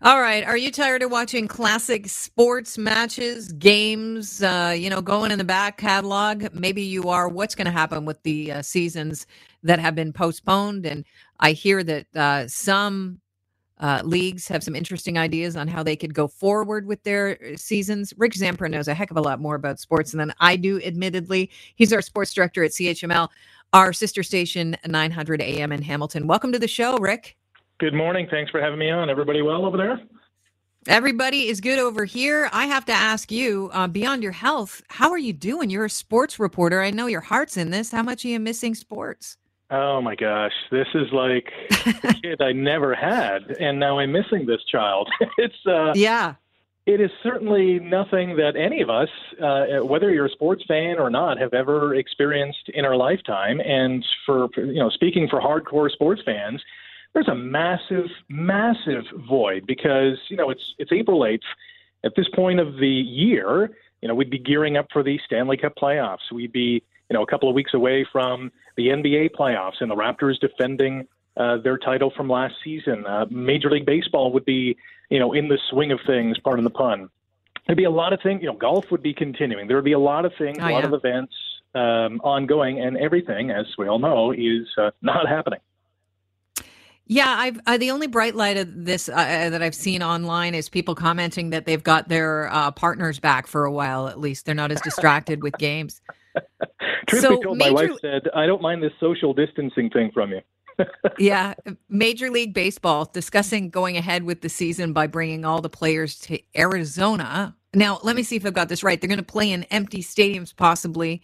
All right. Are you tired of watching classic sports matches, games, uh, you know, going in the back catalog? Maybe you are. What's going to happen with the uh, seasons that have been postponed? And I hear that uh, some uh, leagues have some interesting ideas on how they could go forward with their uh, seasons. Rick Zamperin knows a heck of a lot more about sports than I do, admittedly. He's our sports director at CHML, our sister station, 900 AM in Hamilton. Welcome to the show, Rick. Good morning. Thanks for having me on. Everybody well over there? Everybody is good over here. I have to ask you, uh, beyond your health, how are you doing? You're a sports reporter. I know your heart's in this. How much are you missing sports? Oh my gosh, this is like a kid I never had, and now I'm missing this child. it's uh, yeah, it is certainly nothing that any of us, uh, whether you're a sports fan or not, have ever experienced in our lifetime. And for you know, speaking for hardcore sports fans, there's a massive, massive void because you know it's it's April 8th. At this point of the year, you know we'd be gearing up for the Stanley Cup playoffs. We'd be you know a couple of weeks away from the NBA playoffs and the Raptors defending uh, their title from last season. Uh, Major League Baseball would be you know in the swing of things. Pardon the pun. There'd be a lot of things. You know, golf would be continuing. There would be a lot of things, oh, a lot yeah. of events um, ongoing, and everything, as we all know, is uh, not happening. Yeah, I've uh, the only bright light of this uh, uh, that I've seen online is people commenting that they've got their uh, partners back for a while. At least they're not as distracted with games. Truth So be told, Major- my wife said, "I don't mind this social distancing thing from you." yeah, Major League Baseball discussing going ahead with the season by bringing all the players to Arizona. Now, let me see if I've got this right. They're going to play in empty stadiums, possibly,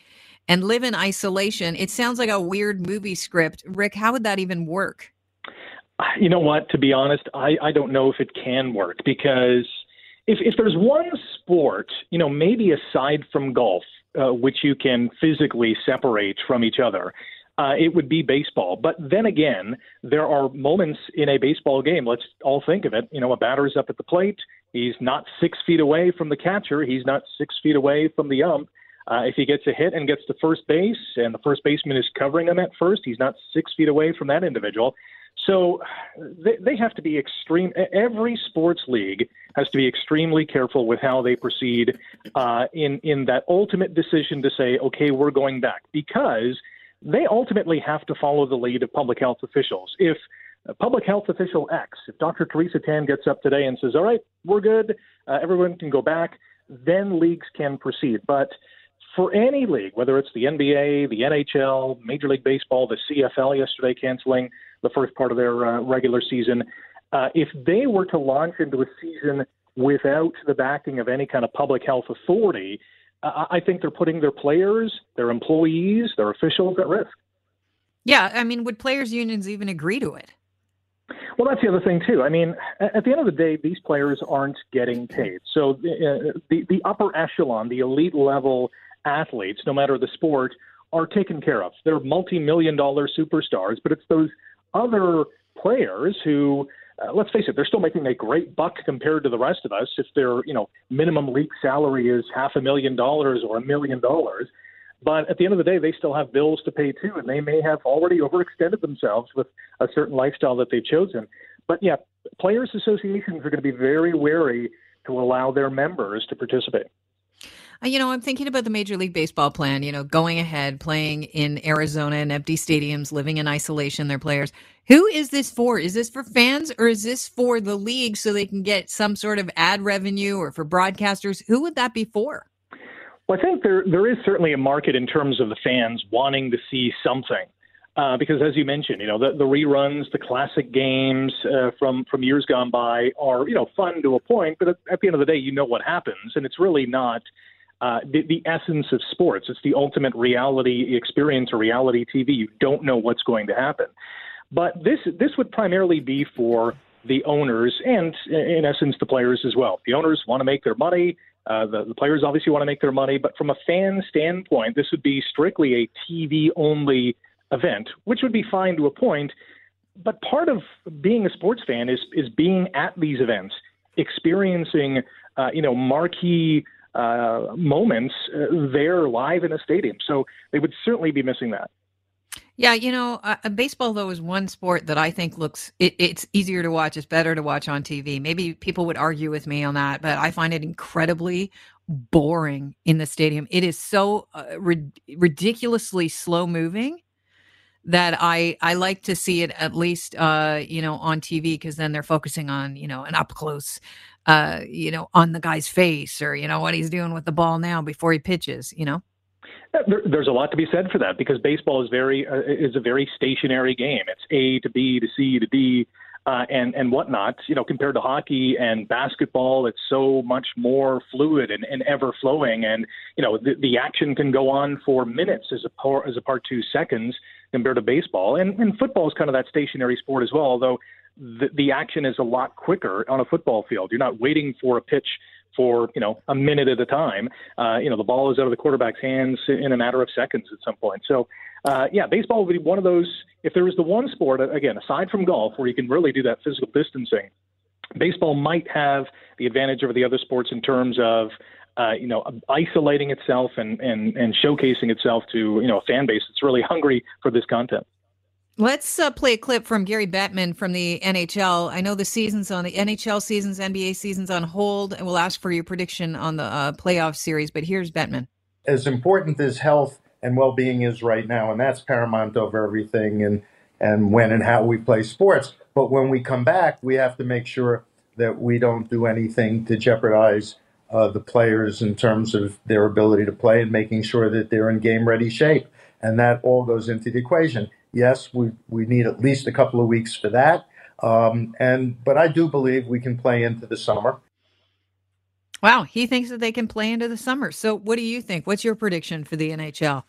and live in isolation. It sounds like a weird movie script. Rick, how would that even work? You know what? To be honest, I, I don't know if it can work because if if there's one sport, you know, maybe aside from golf, uh, which you can physically separate from each other, uh, it would be baseball. But then again, there are moments in a baseball game. Let's all think of it. You know, a batter's up at the plate. He's not six feet away from the catcher. He's not six feet away from the ump. Uh, if he gets a hit and gets to first base, and the first baseman is covering him at first, he's not six feet away from that individual. So they, they have to be extreme. Every sports league has to be extremely careful with how they proceed uh, in in that ultimate decision to say, okay, we're going back, because they ultimately have to follow the lead of public health officials. If public health official X, if Dr. Theresa Tam gets up today and says, all right, we're good, uh, everyone can go back, then leagues can proceed. But for any league, whether it's the NBA, the NHL, Major League Baseball, the CFL yesterday canceling the first part of their uh, regular season, uh, if they were to launch into a season without the backing of any kind of public health authority, uh, I think they're putting their players, their employees, their officials at risk. Yeah, I mean, would players' unions even agree to it? Well, that's the other thing too. I mean, at the end of the day, these players aren't getting paid. So uh, the the upper echelon, the elite level athletes, no matter the sport, are taken care of. They're multi-million dollar superstars, but it's those other players who, uh, let's face it, they're still making a great buck compared to the rest of us. If their you know minimum league salary is half a million dollars or a million dollars, but at the end of the day, they still have bills to pay too, and they may have already overextended themselves with a certain lifestyle that they've chosen. But yeah, players' associations are going to be very wary to allow their members to participate. Uh, You know, I'm thinking about the Major League Baseball plan, you know, going ahead, playing in Arizona in empty stadiums, living in isolation, their players. Who is this for? Is this for fans or is this for the league so they can get some sort of ad revenue or for broadcasters? Who would that be for? Well, I think there there is certainly a market in terms of the fans wanting to see something. Uh, because as you mentioned, you know the, the reruns, the classic games uh, from from years gone by are you know fun to a point, but at, at the end of the day, you know what happens, and it's really not uh, the, the essence of sports. It's the ultimate reality experience or reality TV. You don't know what's going to happen. But this this would primarily be for the owners and, in essence, the players as well. The owners want to make their money. Uh, the, the players obviously want to make their money. But from a fan standpoint, this would be strictly a TV only event, which would be fine to a point. But part of being a sports fan is is being at these events, experiencing, uh, you know, marquee uh, moments uh, there live in a stadium. So they would certainly be missing that. Yeah, you know, uh, uh, baseball though is one sport that I think looks it, it's easier to watch. It's better to watch on TV. Maybe people would argue with me on that, but I find it incredibly boring in the stadium. It is so uh, rid- ridiculously slow moving that I I like to see it at least uh, you know on TV because then they're focusing on you know an up close uh, you know on the guy's face or you know what he's doing with the ball now before he pitches. You know. There, there's a lot to be said for that because baseball is very uh, is a very stationary game. It's A to B to C to D. Uh, and and whatnot, you know, compared to hockey and basketball, it's so much more fluid and, and ever flowing, and you know the, the action can go on for minutes as a par, as a part two seconds compared to baseball, and and football is kind of that stationary sport as well. Although the, the action is a lot quicker on a football field, you're not waiting for a pitch for you know a minute at a time. Uh, you know the ball is out of the quarterback's hands in a matter of seconds at some point. So uh, yeah, baseball would be one of those. If there was the one sport again aside from golf where you can really do that physical distancing, baseball might have the advantage over the other sports in terms of. Uh, you know, isolating itself and, and, and showcasing itself to you know a fan base that's really hungry for this content. Let's uh, play a clip from Gary Bettman from the NHL. I know the seasons on the NHL seasons, NBA seasons on hold, and we'll ask for your prediction on the uh, playoff series. But here's Bettman. As important as health and well-being is right now, and that's paramount over everything, and and when and how we play sports. But when we come back, we have to make sure that we don't do anything to jeopardize uh, the players in terms of their ability to play and making sure that they're in game-ready shape, and that all goes into the equation Yes, we, we need at least a couple of weeks for that. Um, and but I do believe we can play into the summer. Wow, he thinks that they can play into the summer. So, what do you think? What's your prediction for the NHL?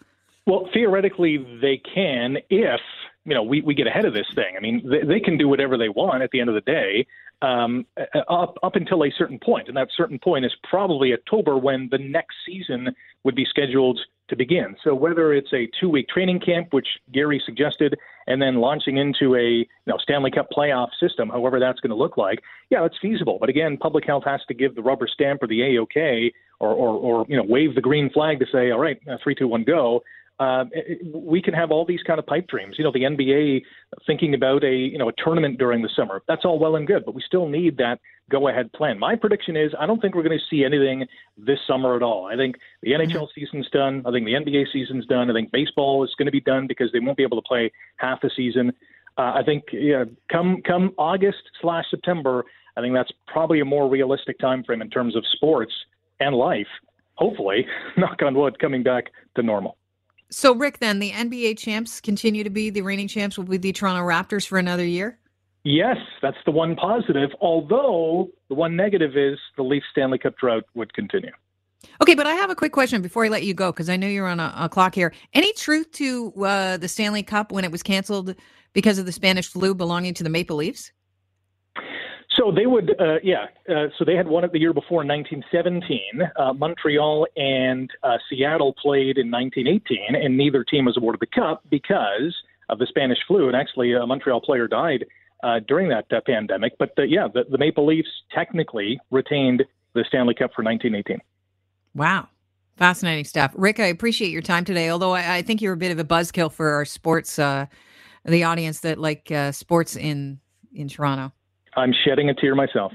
Well, theoretically, they can if you know we, we get ahead of this thing. I mean, they, they can do whatever they want at the end of the day, um, up up until a certain point, and that certain point is probably October when the next season would be scheduled to begin. So whether it's a two-week training camp, which Gary suggested, and then launching into a you know Stanley Cup playoff system, however that's going to look like, yeah, it's feasible. But again, public health has to give the rubber stamp or the A-OK, or, or, or you know wave the green flag to say, all right, uh, three, two, one, go. Uh, we can have all these kind of pipe dreams. You know, the NBA thinking about a you know a tournament during the summer. That's all well and good, but we still need that go ahead plan. My prediction is I don't think we're going to see anything this summer at all. I think the mm-hmm. NHL season's done. I think the NBA season's done. I think baseball is going to be done because they won't be able to play half the season. Uh, I think yeah, come come August slash September, I think that's probably a more realistic time frame in terms of sports and life. Hopefully, knock on wood, coming back to normal. So, Rick, then the NBA champs continue to be the reigning champs will be the Toronto Raptors for another year? Yes, that's the one positive. Although the one negative is the Leafs Stanley Cup drought would continue. Okay, but I have a quick question before I let you go because I know you're on a, a, clock here. Any truth to uh, the Stanley Cup when it was canceled because of the Spanish flu belonging to the Maple Leafs? So they would, uh, yeah. Uh, so they had won it the year before in 1917. Uh, Montreal and uh, Seattle played in 1918, and neither team was awarded the cup because of the Spanish flu. And actually, a Montreal player died uh, during that uh, pandemic. But yeah, the, the Maple Leafs technically retained the Stanley Cup for 1918. Wow. Fascinating stuff. Rick, I appreciate your time today, although I, I think you're a bit of a buzzkill for our sports, the audience that like sports in, in Toronto. I'm shedding a tear myself.